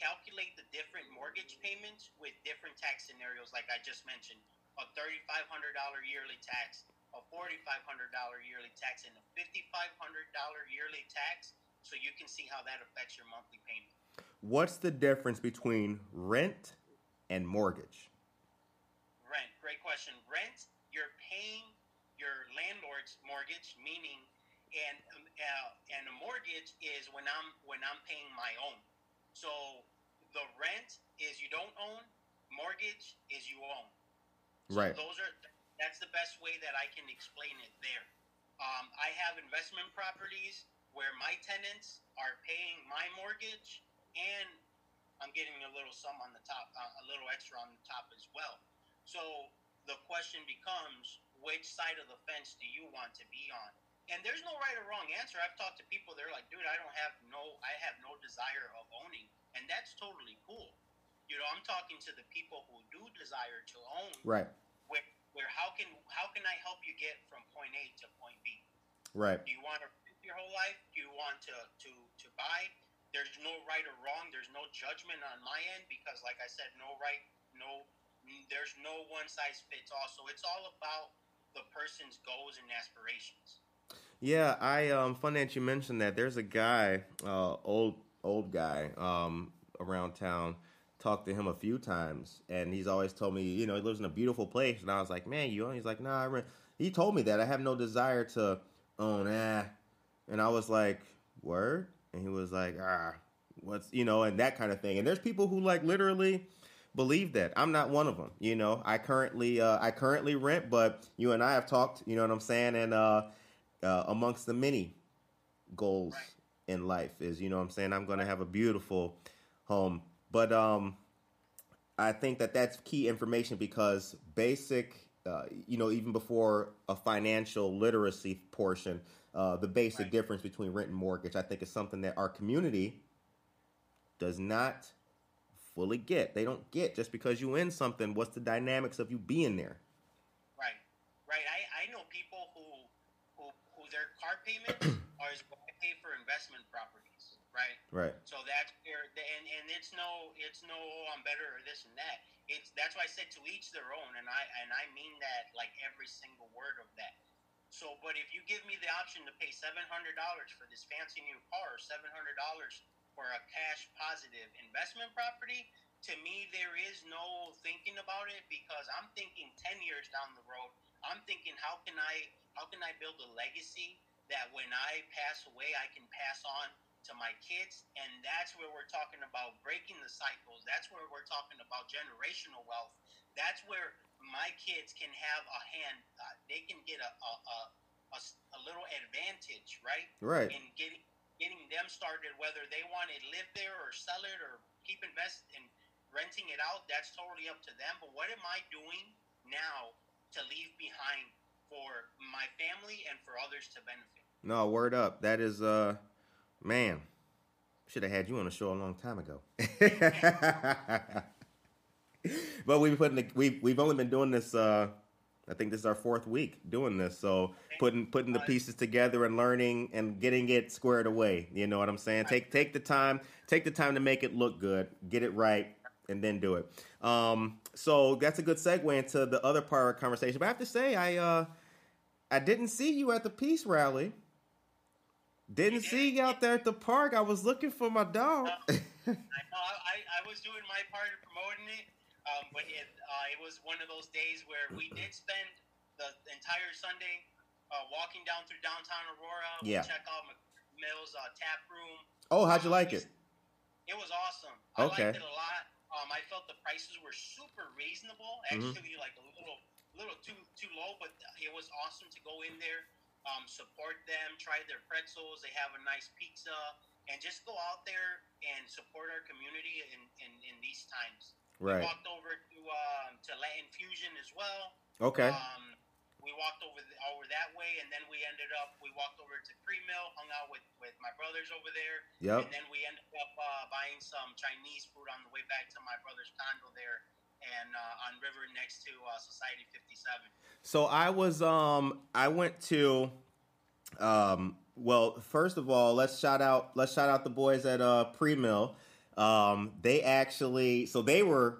calculate the different mortgage payments with different tax scenarios, like I just mentioned. A thirty-five hundred dollar yearly tax, a forty-five hundred dollar yearly tax, and a fifty-five hundred dollar yearly tax, so you can see how that affects your monthly payment. What's the difference between rent and mortgage? Rent, great question. Rent, you're paying your landlord's mortgage, meaning, and um, uh, and a mortgage is when I'm when I'm paying my own. So the rent is you don't own, mortgage is you own. So Right. Those are that's the best way that I can explain it there. Um, I have investment properties where my tenants are paying my mortgage and I'm getting a little sum on the top, uh, a little extra on the top as well. So the question becomes, which side of the fence do you want to be on? And there's no right or wrong answer. I've talked to people; they're like, "Dude, I don't have no, I have no desire of owning," and that's totally cool. You know, I'm talking to the people who desire to own. Right. Where, where how can how can I help you get from point A to point B? Right. Do you want to rent your whole life? Do you want to to to buy? There's no right or wrong. There's no judgment on my end because, like I said, no right, no. There's no one size fits all. So it's all about the person's goals and aspirations. Yeah, I um fun that you mentioned that. There's a guy, uh old old guy, um, around town. Talked to him a few times and he's always told me, you know, he lives in a beautiful place and I was like, Man, you own he's like, nah, I rent he told me that I have no desire to own ah and I was like, Word? And he was like, Ah, what's you know, and that kind of thing. And there's people who like literally believe that. I'm not one of them. You know, I currently uh, I currently rent, but you and I have talked. You know what I'm saying? And uh, uh, amongst the many goals in life is, you know what I'm saying? I'm going to have a beautiful home, but um, I think that that's key information because basic. Uh, you know, even before a financial literacy portion, uh, the basic Right. difference between rent and mortgage, I think, is something that our community does not fully get. They don't get just because you in something. What's the dynamics of you being there? Right, right. I, I know people who who who their car payment are is what I pay for investment properties, right? Right. So that's where the, and and it's no it's no oh, I'm better or this and that. It's that's why I said to each their own, and I and I mean that like every single word of that. So, but if you give me the option to pay seven hundred dollars for this fancy new car, seven hundred dollars for a cash positive investment property, to me there is no thinking about it because I'm thinking ten years down the road. I'm thinking how can I how can I build a legacy that when I pass away I can pass on to my kids and that's where we're talking about breaking the cycles. That's where we're talking about generational wealth. That's where my kids can have a hand uh, they can get a a a little advantage right? Right. in getting getting them started whether they want to live there or sell it or keep invest in renting it out that's totally up to them. But what am i doing now to leave behind for my family and for others to benefit? No, word up. That is uh man. Should have had you on the show a long time ago. but we've putting the, we we've only been doing this uh I think this is our fourth week doing this. So putting putting the pieces together and learning and getting it squared away. You know what I'm saying? Take take the time, take the time to make it look good, get it right, and then do it. Um so that's a good segue into the other part of our conversation. But I have to say I uh I didn't see you at the peace rally. Didn't see you out there at the park. I was looking for my dog. I know I, I was doing my part of promoting it, um, but it, uh, it was one of those days where we did spend the entire Sunday uh, walking down through downtown Aurora. We Yeah. check out McMill's uh, tap room. oh, how'd you like it? It was awesome. Okay. I liked it a lot. Um, I felt the prices were super reasonable. Mhm. Actually, like a little, little too too low, but it was awesome to go in there, um, support them, try their pretzels. They have a nice pizza, and just go out there and support our community in, in, in these times. Right. We walked over to um, to Latin Fusion as well. Okay. Um, we walked over th- over that way, and then we ended up. We walked over to Pre Mill, hung out with, with my brothers over there, Yep. and then we ended up uh, buying some Chinese food on the way back to my brother's condo there, and uh, on River next to uh, Society Fifty Seven. So I was um I went to um well first of all let's shout out let's shout out the boys at uh pre mill um they actually so they were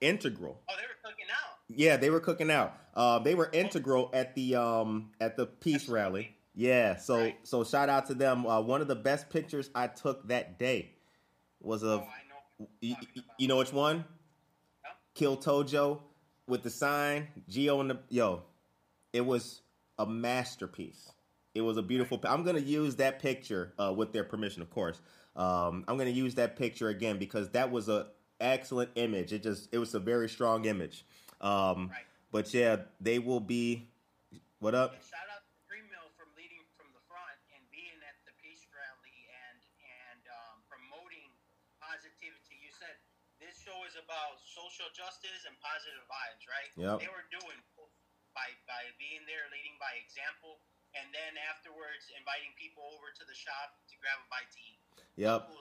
integral Oh, they were cooking out. yeah they were cooking out um they were integral at the um at the peace rally yeah so Right. so shout out to them uh, one of the best pictures I took that day was of oh, you, you're talking about. you know which one. Kill Tojo with the sign, Geo and the yo. It was a masterpiece. It was a beautiful. I'm gonna use that picture uh, with their permission, of course. Um, I'm gonna use that picture again because that was a excellent image. It just it was a very strong image. Um, Right. But yeah, they will be. What up? And shout out to Green Mill from leading from the front and being at the peace rally and and um, promoting positivity. You said this show is about social justice and positive vibes, right? Yep. They were doing by by being there, leading by example, and then afterwards inviting people over to the shop to grab a bite to eat. Yep. Cool?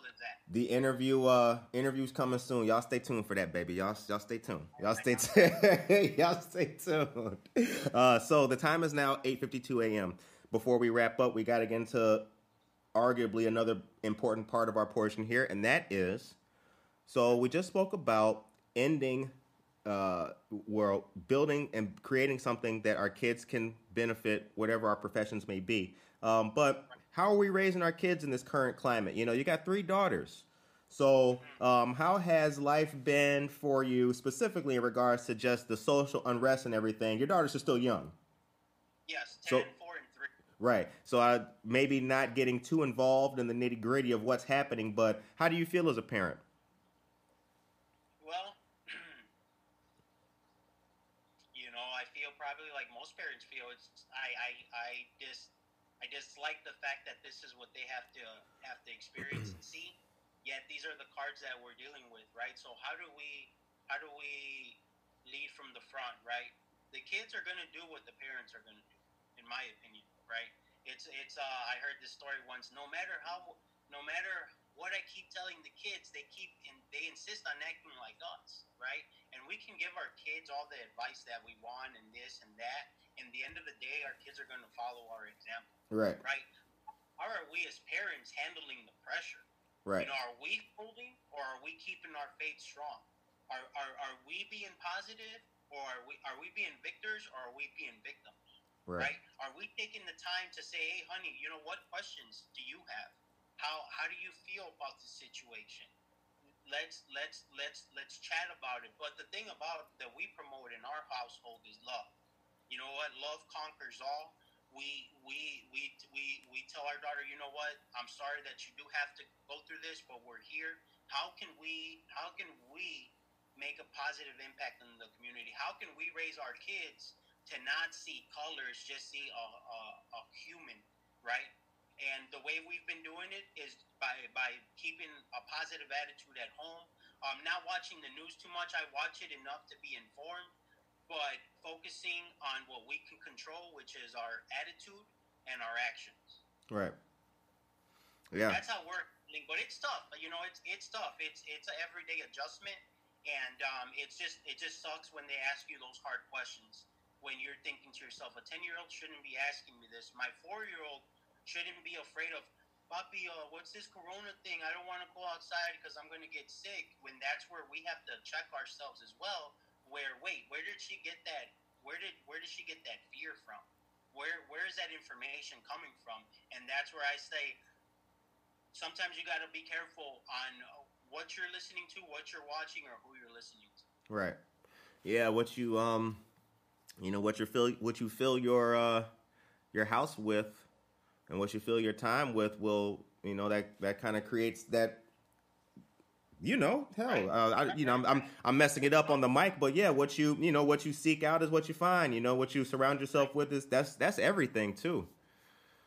The interview uh interview's coming soon. Y'all stay tuned for that, baby. Y'all y'all stay tuned. Y'all stay tuned. y'all stay tuned. Uh so the time is now 8:52 a.m. Before we wrap up, we got to get into arguably another important part of our portion here and that is so we just spoke about ending uh, we're building and creating something that our kids can benefit, whatever our professions may be. Um, but how are we raising our kids in this current climate? You know, you got three daughters. So, um, how has life been for you specifically in regards to just the social unrest and everything? Your daughters are still young. Yes, So- 10, 4, and 3. Right. So I maybe not getting too involved in the nitty gritty of what's happening, but how do you feel as a parent? Well, you know, I feel probably like most parents feel. It's I, I, just I dislike the fact that this is what they have to have to experience and see. Yet these are the cards that we're dealing with, right? So how do we how do we lead from the front, right? The kids are gonna do what the parents are gonna do, in my opinion, right? It's it's uh I heard this story once. No matter how no matter what I keep telling the kids, they keep and they insist on acting like us, right? And we can give our kids all the advice that we want and this and that. In the end of the day, our kids are going to follow our example, Right. right? How are we as parents handling the pressure? Right. You know, are we folding or are we keeping our faith strong? Are, are, are we being positive or are we are we being victors or are we being victims? Right. right? Are we taking the time to say, "Hey, honey, you know what questions do you have? How how do you feel about the situation? Let's let's let's let's chat about it." But the thing about that we promote in our household is love. You know what? Love conquers all. We we we we we tell our daughter, you know what? I'm sorry that you do have to go through this, but we're here. How can we how can we make a positive impact in the community? How can we raise our kids to not see colors, just see a, a, a human, right? And the way we've been doing it is by by keeping a positive attitude at home. I'm um, not watching the news too much. I watch it enough to be informed, but focusing on what we can control, which is our attitude and our actions. Right. Yeah. That's how we're. But it's tough. You know, it's it's tough. It's it's an everyday adjustment, and um, it's just it just sucks when they ask you those hard questions. When you're thinking to yourself, a ten year old shouldn't be asking me this. My four year old shouldn't be afraid of. Papi, uh, what's this corona thing? I don't want to go outside because I'm going to get sick. When that's where we have to check ourselves as well. Where wait, where did she get that? Where did where did she get that fear from? Where where is that information coming from? And that's where I say sometimes you got to be careful on what you're listening to, what you're watching, or who you're listening to. Right. Yeah. What you um, you know, what you fill what you fill your uh your house with, and what you fill your time with will you know that that kind of creates that. You know, hell, uh, I, you know, I'm, I'm I'm messing it up on the mic, but yeah, what you you know what you seek out is what you find. You know, what you surround yourself with is that's that's everything too.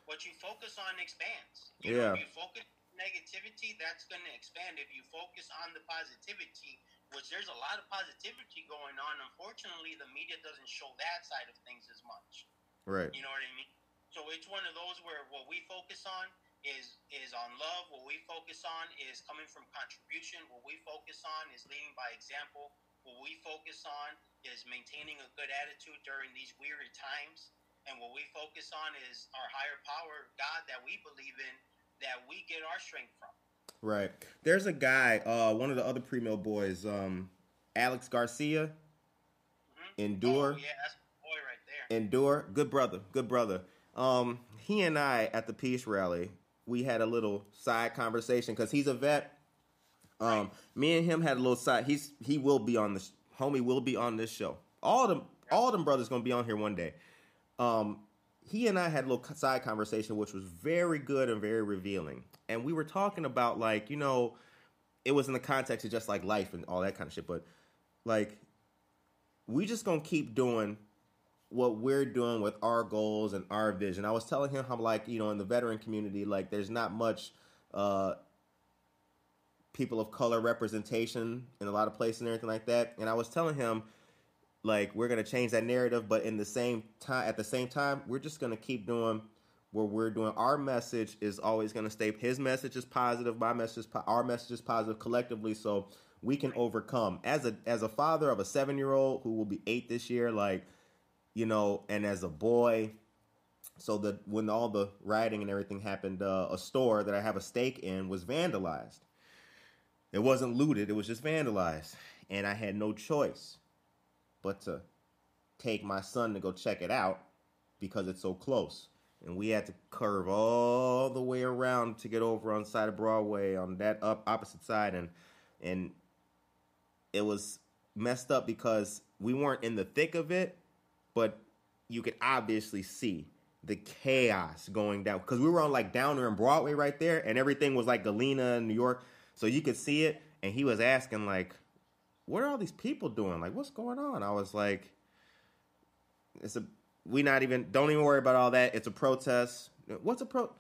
What you focus on expands. You Yeah. know, if you focus on negativity, that's going to expand. If you focus on the positivity, which there's a lot of positivity going on, unfortunately, the media doesn't show that side of things as much. Right. You know what I mean? So it's one of those where what we focus on is is on love. What we focus on is coming from contribution. What we focus on is leading by example. What we focus on is maintaining a good attitude during these weary times. And what we focus on is our higher power, God, that we believe in, that we get our strength from. Right. There's a guy, uh, one of the other pre-mill boys, um, Alex Garcia. Mhm. Endure. Oh, yeah, that's boy right there. Endure, good brother, good brother. Um, he and I at the peace rally, we had a little side conversation because he's a vet. Um, me and him had a little side. He's he will be on this. Homie will be on this show. All them, all them brothers gonna be on here one day. Um, he and I had a little side conversation, which was very good and very revealing. And we were talking about like you know, it was in the context of just like life and all that kind of shit. But like, we just gonna keep doing what we're doing with our goals and our vision. I was telling him how like, you know, in the veteran community, like there's not much uh people of color representation in a lot of places and everything like that. And I was telling him like we're gonna change that narrative, but in the same time at the same time, we're just gonna keep doing what we're doing. Our message is always gonna stay his message is positive, my message is po- our message is positive collectively, so we can overcome. As a as a father of a seven year old who will be eight this year, like you know, and as a boy, so that when all the rioting and everything happened, uh, a store that I have a stake in was vandalized. It wasn't looted; it was just vandalized, and I had no choice but to take my son to go check it out because it's so close. And we had to curve all the way around to get over on side of Broadway on that up opposite side and and it was messed up because we weren't in the thick of it, but you could obviously see the chaos going down because we were on like Downer and Broadway right there, and everything was like Galena in New York, so you could see it. And he was asking like, "What are all these people doing? Like, what's going on?" I was like, "It's a we not even don't even worry about all that. It's a protest. What's a pro?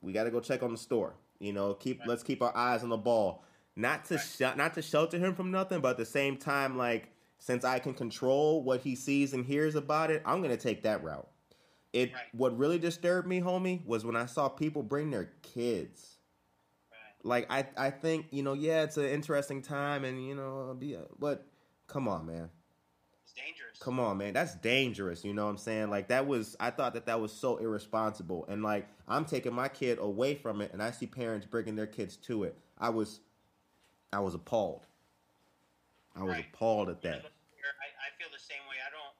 We got to go check on the store. You know, keep let's keep our eyes on the ball. Not to sh- not to shelter him from nothing, but at the same time, like since I can control what he sees and hears about it, I'm gonna take that route. It Right. what really disturbed me, homie, was when I saw people bring their kids. Right. Like I I think you know yeah it's an interesting time and you know be a, but come on man It's dangerous. come on man that's dangerous you know what i'm saying like that was i thought that that was so irresponsible and like i'm taking my kid away from it and i see parents bringing their kids to it i was i was appalled i was Right. appalled at that I, I feel the same way. I don't.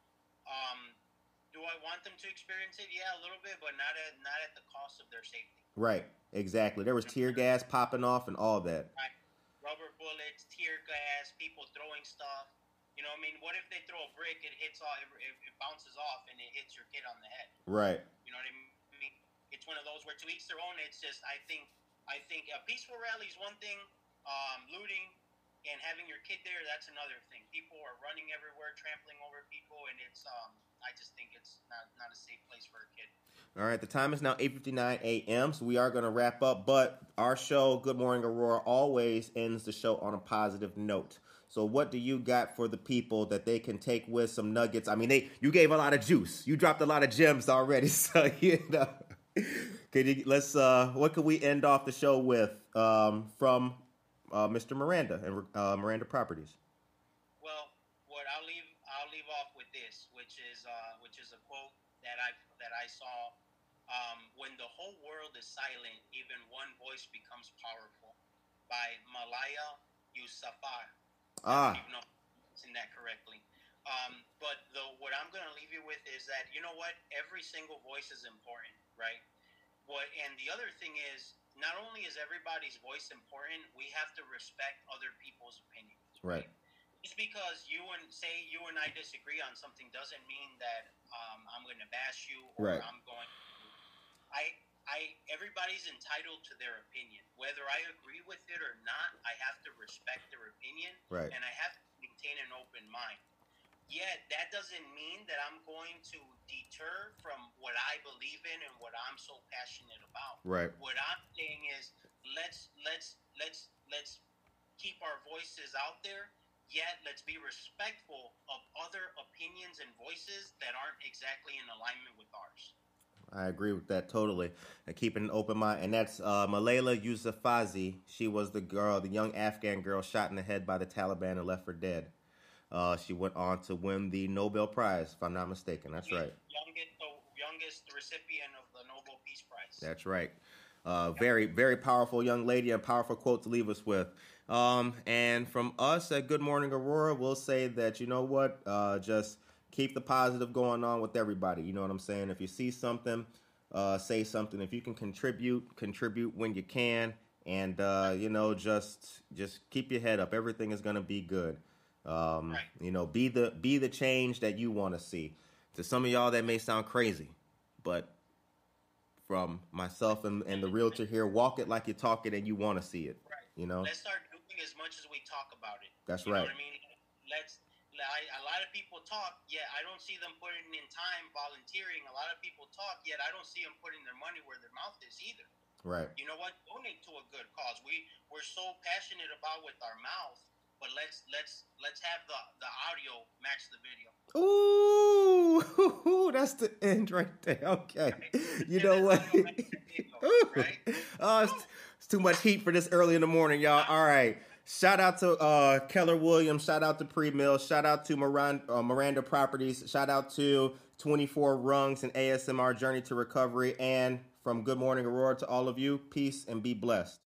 Um, do I want them to experience it? Yeah, a little bit, but not at not at the cost of their safety. right exactly there was tear gas popping off and all that Right. Rubber bullets, tear gas, people throwing stuff. You know, what I mean, what if they throw a brick? It hits all. It, it, it bounces off and it hits your kid on the head. right You know what I mean? It's one of those where to each their own. It's just I think I think a peaceful rally is one thing. Um, looting and having your kid there, that's another thing. People are running everywhere, trampling over people, and it's um. I just think it's not not a safe place for a kid. All right, the time is now 8:59 a.m. So we are going to wrap up, but our show Good Morning Aurora always ends the show on a positive note. So what do you got for the people that they can take with some nuggets? I mean, they you gave a lot of juice. You dropped a lot of gems already, so you know. Could you let's uh what could we end off the show with um from uh, Mr. Miranda and uh, Miranda Properties? Well, what I'll leave I'll leave off with this, which is uh, which is a quote that I that I saw. Um, when the whole world is silent, even one voice becomes powerful. By Malaya Yousafzai. Ah, even know if I'm saying that correctly. Um, but the what I'm going to leave you with is that you know what, every single voice is important, right? What and the other thing is, not only is everybody's voice important, we have to respect other people's opinions. right. Just because you and say you and I disagree on something doesn't mean that um, I'm going to bash you or Right. I'm going. I I everybody's entitled to their opinion, whether I agree with it or not. I have to respect their opinion, Right. and I have to maintain an open mind. Yet that doesn't mean that I'm going to deter from what I believe in and what I'm so passionate about Right. what I'm saying is let's let's let's let's keep our voices out there yet let's be respectful of other opinions and voices that aren't exactly in alignment with ours I agree with that totally. And keeping an open mind. And that's uh, Malala Yousafzai. She was the girl, the young Afghan girl shot in the head by the Taliban and left for dead. Uh, she went on to win the Nobel Prize, if I'm not mistaken. That's right. youngest youngest recipient of the nobel peace prize That's right. Uh, very, very powerful young lady and powerful quote to leave us with. Um, and from us at Good Morning Aurora, we'll say that, you know what, uh, just keep the positive going on with everybody. You know what I'm saying? If you see something, uh, say something. If you can contribute, contribute when you can. And, uh, you know, just just keep your head up. Everything is going to be good. Um, Right. You know, be the be the change that you want to see. To some of y'all, that may sound crazy, but from myself and, and the realtor here. Walk it like you talk it and you want to see it. right You know? let's start doing as much as we talk about it That's you right. i mean let's I, a lot of people talk, yet I don't see them putting in time volunteering. A lot of people talk, yet I don't see them putting their money where their mouth is either. Right. you know what donate to a good cause we we're so passionate about with our mouth but let's let's let's have the the audio match the video Ooh, that's the end right there. Okay. You know what? Right? oh, it's, it's too much heat for this early in the morning, y'all. All right. Shout out to uh, Keller Williams. Shout out to Pre Mill. Shout out to Miranda, uh, Miranda Properties. Shout out to 24 Rungs and ASMR Journey to Recovery. And from Good Morning Aurora to all of you, peace and be blessed.